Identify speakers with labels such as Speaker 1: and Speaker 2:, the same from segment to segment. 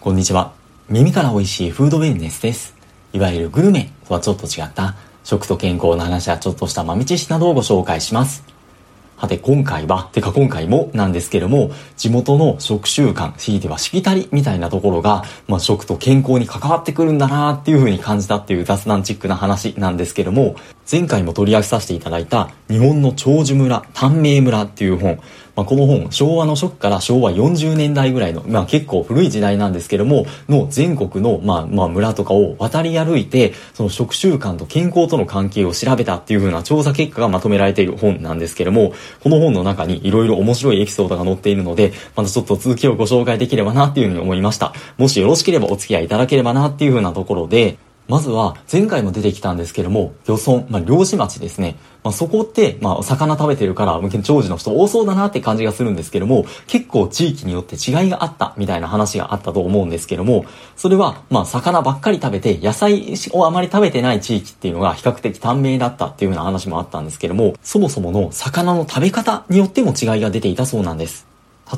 Speaker 1: こんにちは。耳から美味しいフードウェルネスです。いわゆるグルメとはちょっと違った食と健康の話やちょっとした豆知識などをご紹介します。はて、今回は、てか今回もなんですけども、地元の食習慣、強いてはしきたりみたいなところが、まあ、食と健康に関わってくるんだなっていう風に感じたっていう雑談チックな話なんですけども、前回も取り上げさせていただいた、日本の長寿村、短命村っていう本、まあ、この本、昭和の初期から昭和40年代ぐらいの、まあ、結構古い時代なんですけども、の全国の、まあ、まあ、村とかを渡り歩いて、その食習慣と健康との関係を調べたっていう風な調査結果がまとめられている本なんですけども、この本の中に色々面白いエピソードが載っているので、またちょっと続きをご紹介できればなっていう風に思いました。もしよろしければお付き合いいただければなっていう風なところで、まずは前回も出てきたんですけども、漁村、まあ、漁師町ですね。まあ、そこって、まあ、魚食べてるから、長寿の人多そうだなって感じがするんですけども、結構地域によって違いがあったみたいな話があったと思うんですけども、それは、まあ、魚ばっかり食べて、野菜をあまり食べてない地域っていうのが比較的短命だったっていうような話もあったんですけども、そもそもの魚の食べ方によっても違いが出ていたそうなんです。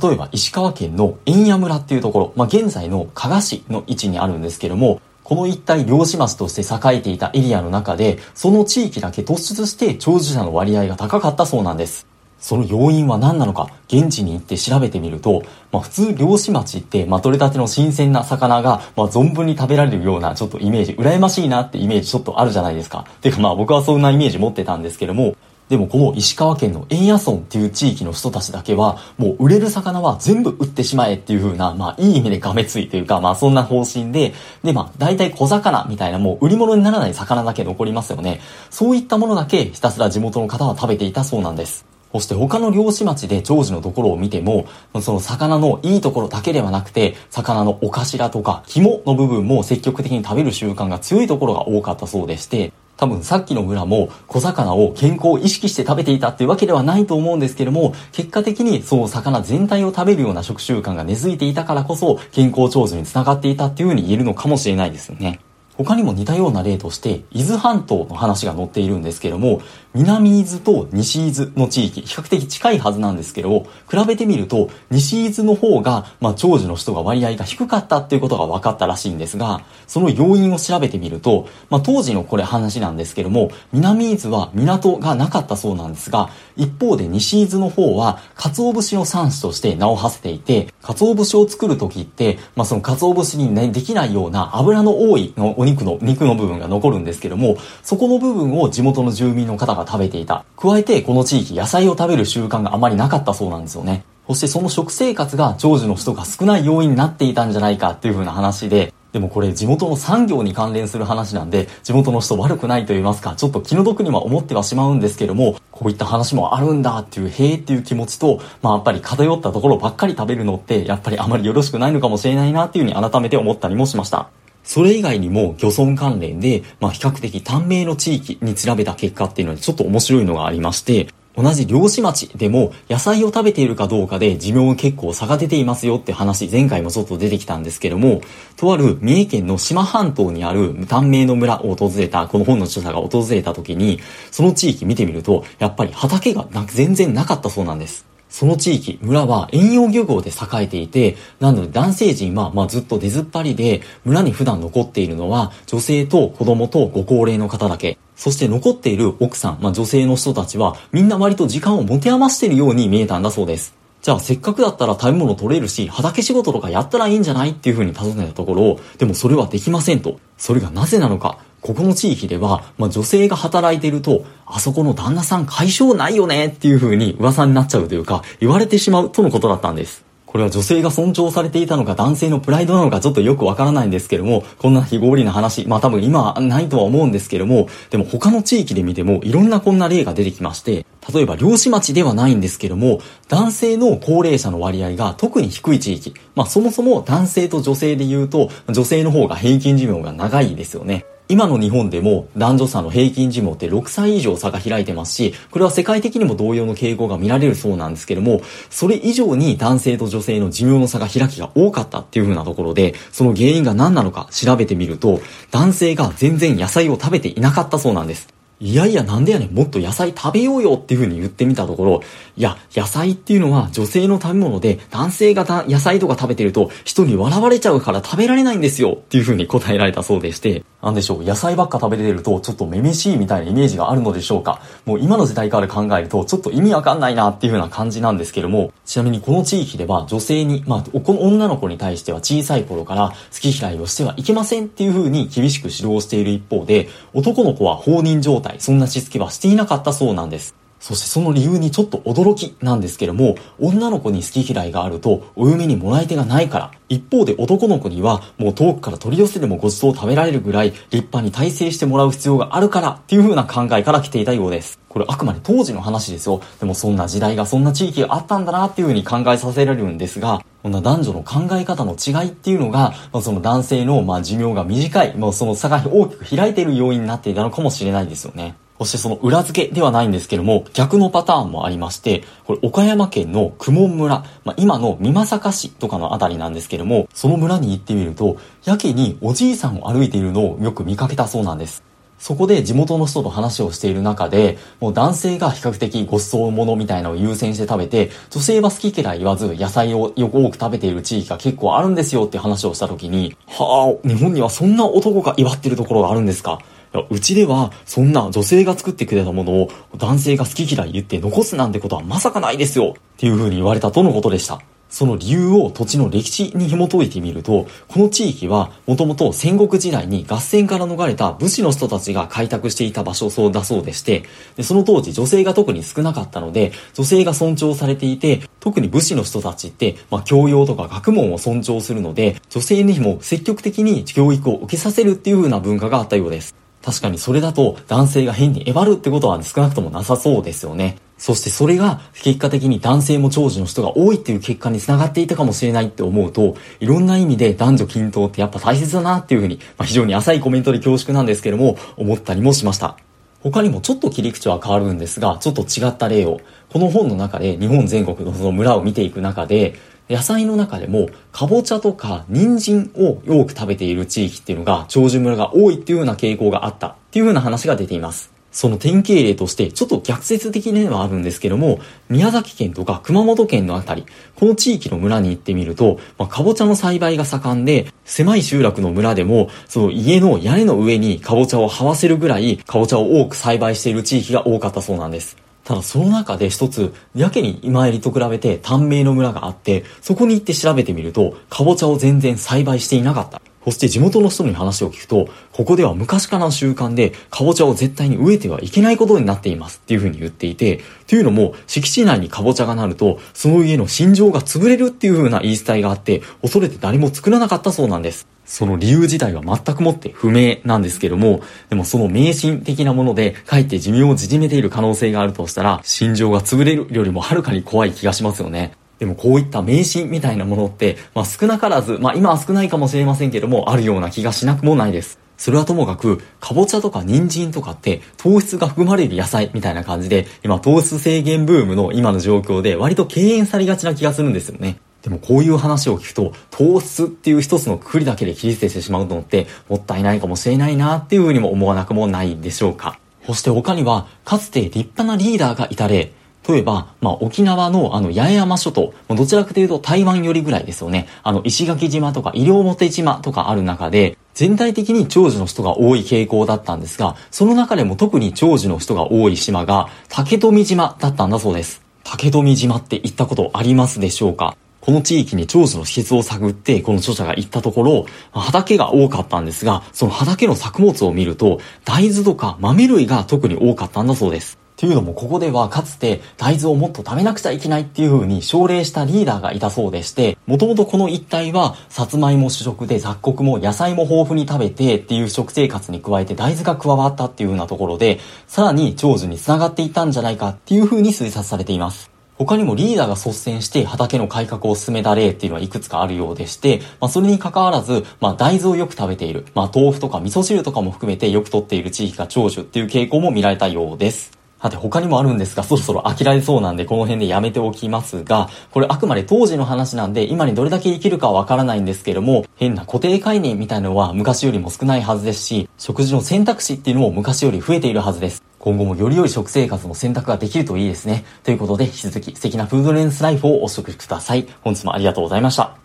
Speaker 1: 例えば石川県の円谷村っていうところ、まあ、現在の加賀市の位置にあるんですけども、この一帯漁師町として栄えていたエリアの中で、その地域だけ突出して長寿者の割合が高かったそうなんです。その要因は何なのか、現地に行って調べてみると、まあ普通漁師町って、まあ取れたての新鮮な魚が、まあ存分に食べられるようなちょっとイメージ、羨ましいなってイメージちょっとあるじゃないですか。てかまあ僕はそんなイメージ持ってたんですけども、でもこの石川県の円谷村っていう地域の人たちだけは、もう売れる魚は全部売ってしまえっていう風な、まあいい意味でがめついというか、まあそんな方針で、でまあ大体小魚みたいなもう売り物にならない魚だけ残りますよね。そういったものだけひたすら地元の方は食べていたそうなんです。そして他の漁師町で長寿のところを見ても、その魚のいいところだけではなくて、魚のお頭とか肝の部分も積極的に食べる習慣が強いところが多かったそうでして、多分さっきの村も小魚を健康を意識して食べていたっていうわけではないと思うんですけども、結果的にその魚全体を食べるような食習慣が根付いていたからこそ健康長寿につながっていたっていうふうに言えるのかもしれないですよね。他にも似たような例として、伊豆半島の話が載っているんですけども、南伊豆と西伊豆の地域、比較的近いはずなんですけど、比べてみると、西伊豆の方が、まあ、長寿の人が割合が低かったっていうことが分かったらしいんですが、その要因を調べてみると、まあ、当時のこれ話なんですけども、南伊豆は港がなかったそうなんですが、一方で西伊豆の方は、鰹節の産地として名を馳せていて、鰹節を作る時って、まあ、その鰹節にね、できないような油の多いお肉肉の、肉の部分が残るんですけども、そこの部分を地元の住民の方が食べていた。加えて、この地域野菜を食べる習慣があまりなかったそうなんですよね。そしてその食生活が長寿の人が少ない要因になっていたんじゃないかっていう風な話で、でもこれ地元の産業に関連する話なんで、地元の人悪くないと言いますか、ちょっと気の毒には思ってはしまうんですけども、こういった話もあるんだっていう、へえっていう気持ちと、まあやっぱり偏ったところばっかり食べるのって、やっぱりあまりよろしくないのかもしれないなっていうふうに改めて思ったりもしました。それ以外にも漁村関連で、まあ比較的短命の地域に調べた結果っていうのにちょっと面白いのがありまして、同じ漁師町でも野菜を食べているかどうかで寿命結構差が出ていますよって話前回もちょっと出てきたんですけどもとある三重県の島半島にある短命の村を訪れたこの本の著者が訪れた時にその地域見てみるとやっぱり畑が全然なかったそうなんです。その地域、村は遠洋漁業で栄えていて、なので男性陣は、まあ、ずっと出ずっぱりで、村に普段残っているのは、女性と子供とご高齢の方だけ。そして残っている奥さん、まあ、女性の人たちは、みんな割と時間を持て余しているように見えたんだそうです。じゃあせっかくだったら食べ物取れるし、畑仕事とかやったらいいんじゃない？っていう風に尋ねたところ、でもそれはできませんと。それがなぜなのか。ここの地域では、まあ、女性が働いてると、あそこの旦那さん解消ないよねっていう風に噂になっちゃうというか、言われてしまうとのことだったんです。これは女性が尊重されていたのか男性のプライドなのかちょっとよくわからないんですけども、こんな非合理な話、まあ多分今はないとは思うんですけども、でも他の地域で見てもいろんなこんな例が出てきまして、例えば漁師町ではないんですけども、男性の高齢者の割合が特に低い地域、まあそもそも男性と女性で言うと、女性の方が平均寿命が長いですよね。今の日本でも男女差の平均寿命って6歳以上差が開いてますし、これは世界的にも同様の傾向が見られるそうなんですけども、それ以上に男性と女性の寿命の差が開きが多かったっていう風なところで、その原因が何なのか調べてみると、男性が全然野菜を食べていなかったそうなんです。いやいやなんでやねん、もっと野菜食べようよっていう風に言ってみたところ、いや、野菜っていうのは女性の食べ物で、男性が野菜とか食べてると人に笑われちゃうから食べられないんですよっていう風に答えられたそうでして、なんでしょう、野菜ばっか食べてるとちょっとめめしいみたいなイメージがあるのでしょうか。もう今の時代から考えるとちょっと意味わかんないなっていう風な感じなんですけども、ちなみにこの地域では女性に、まあ、この女の子に対しては小さい頃から好き嫌いをしてはいけませんっていう風に厳しく指導している一方で、男の子は放任状態、そんなしつけはしていなかったそうなんです。そしてその理由にちょっと驚きなんですけれども、女の子に好き嫌いがあると、お嫁にもらい手がないから。一方で男の子には、もう遠くから取り寄せでもご馳走を食べられるぐらい、立派に体制してもらう必要があるから、っていう風な考えから来ていたようです。これあくまで当時の話ですよ。でもそんな時代がそんな地域があったんだなっていう風に考えさせられるんですが、こんな男女の考え方の違いっていうのが、まあ、その男性のまあ寿命が短い、もうその差が大きく開いている要因になっていたのかもしれないですよね。そしてその裏付けではないんですけども、逆のパターンもありまして、これ岡山県の久門村、まあ、今の美作市とかのあたりなんですけども、その村に行ってみると、やけにおじいさんを歩いているのをよく見かけたそうなんです。そこで地元の人と話をしている中で、もう男性が比較的ご馳走物みたいなのを優先して食べて、女性は好き嫌い言わず野菜をよく多く食べている地域が結構あるんですよって話をした時に、はあ、日本にはそんな男が祝ってるところがあるんですか？うちではそんな女性が作ってくれたものを男性が好き嫌い言って残すなんてことはまさかないですよっていう風に言われたとのことでした。その理由を土地の歴史に紐解いてみると、この地域はもともと戦国時代に合戦から逃れた武士の人たちが開拓していた場所そうだそうでして、でその当時女性が特に少なかったので、女性が尊重されていて、特に武士の人たちって、まあ、教養とか学問を尊重するので、女性にも積極的に教育を受けさせるっていう風な文化があったようです。確かにそれだと男性が変にえばるってことは少なくともなさそうですよね。そしてそれが結果的に男性も長寿の人が多いっていう結果につながっていたかもしれないって思うと、いろんな意味で男女均等ってやっぱ大切だなっていうふうに、まあ、非常に浅いコメントで恐縮なんですけども、思ったりもしました。他にもちょっと切り口は変わるんですが、ちょっと違った例を、この本の中で日本全国のその村を見ていく中で、野菜の中でも、かぼちゃとか人参をよく食べている地域っていうのが、長寿村が多いっていうような傾向があったっていうような話が出ています。その典型例として、ちょっと逆説的ではあるんですけども、宮崎県とか熊本県のあたり、この地域の村に行ってみると、まあ、かぼちゃの栽培が盛んで、狭い集落の村でも、その家の屋根の上にかぼちゃを這わせるぐらい、かぼちゃを多く栽培している地域が多かったそうなんです。ただその中で一つ、やけに今よりと比べて短命の村があって、そこに行って調べてみると、かぼちゃを全然栽培していなかった。そして地元の人に話を聞くと、ここでは昔からの習慣で、かぼちゃを絶対に植えてはいけないことになっていますっていう風に言っていて、というのも、敷地内にかぼちゃがなると、その家の心情が潰れるっていう風な言い伝えがあって、恐れて誰も作らなかったそうなんです。その理由自体は全くもって不明なんですけども、でもその迷信的なもので、かえって寿命を縮めている可能性があるとしたら、心情が潰れるよりもはるかに怖い気がしますよね。でもこういった迷信みたいなものって、まあ少なからず、まあ今は少ないかもしれませんけども、あるような気がしなくもないです。それはともかく、かぼちゃとか人参とかって糖質が含まれる野菜みたいな感じで、今糖質制限ブームの今の状況で割と敬遠されがちな気がするんですよね。でもこういう話を聞くと、糖質っていう一つのくくりだけで切り捨ててしまうのってもったいないかもしれないなっていうふうにも思わなくもないでしょうか。そして他には、かつて立派なリーダーがいた例、例えば、まあ、沖縄のあの八重山諸島、どちらかというと台湾よりぐらいですよね。あの、石垣島とか西表島とかある中で、全体的に長寿の人が多い傾向だったんですが、その中でも特に長寿の人が多い島が竹富島だったんだそうです。竹富島って行ったことありますでしょうか？この地域に長寿の秘訣を探って、この著者が行ったところ、畑が多かったんですが、その畑の作物を見ると、大豆とか豆類が特に多かったんだそうです。というのもここではかつて大豆をもっと食べなくちゃいけないっていう風に奨励したリーダーがいたそうでして、もともとこの一帯はさつまいも主食で雑穀も野菜も豊富に食べてっていう食生活に加えて大豆が加わったっていう風なところで、さらに長寿につながっていったんじゃないかっていう風に推察されています。他にもリーダーが率先して畑の改革を進めた例っていうのはいくつかあるようでして、まあそれに関わらず、まあ大豆をよく食べている、まあ豆腐とか味噌汁とかも含めてよく取っている地域が長寿っていう傾向も見られたようです。さて他にもあるんですが、そろそろ飽きられそうなんでこの辺でやめておきますが、これあくまで当時の話なんで今にどれだけ生きるかわからないんですけども、変な固定概念みたいのは昔よりも少ないはずですし、食事の選択肢っていうのも昔より増えているはずです。今後もより良い食生活の選択ができるといいですね。ということで、引き続き素敵なフードレンスライフをお食しください。本日もありがとうございました。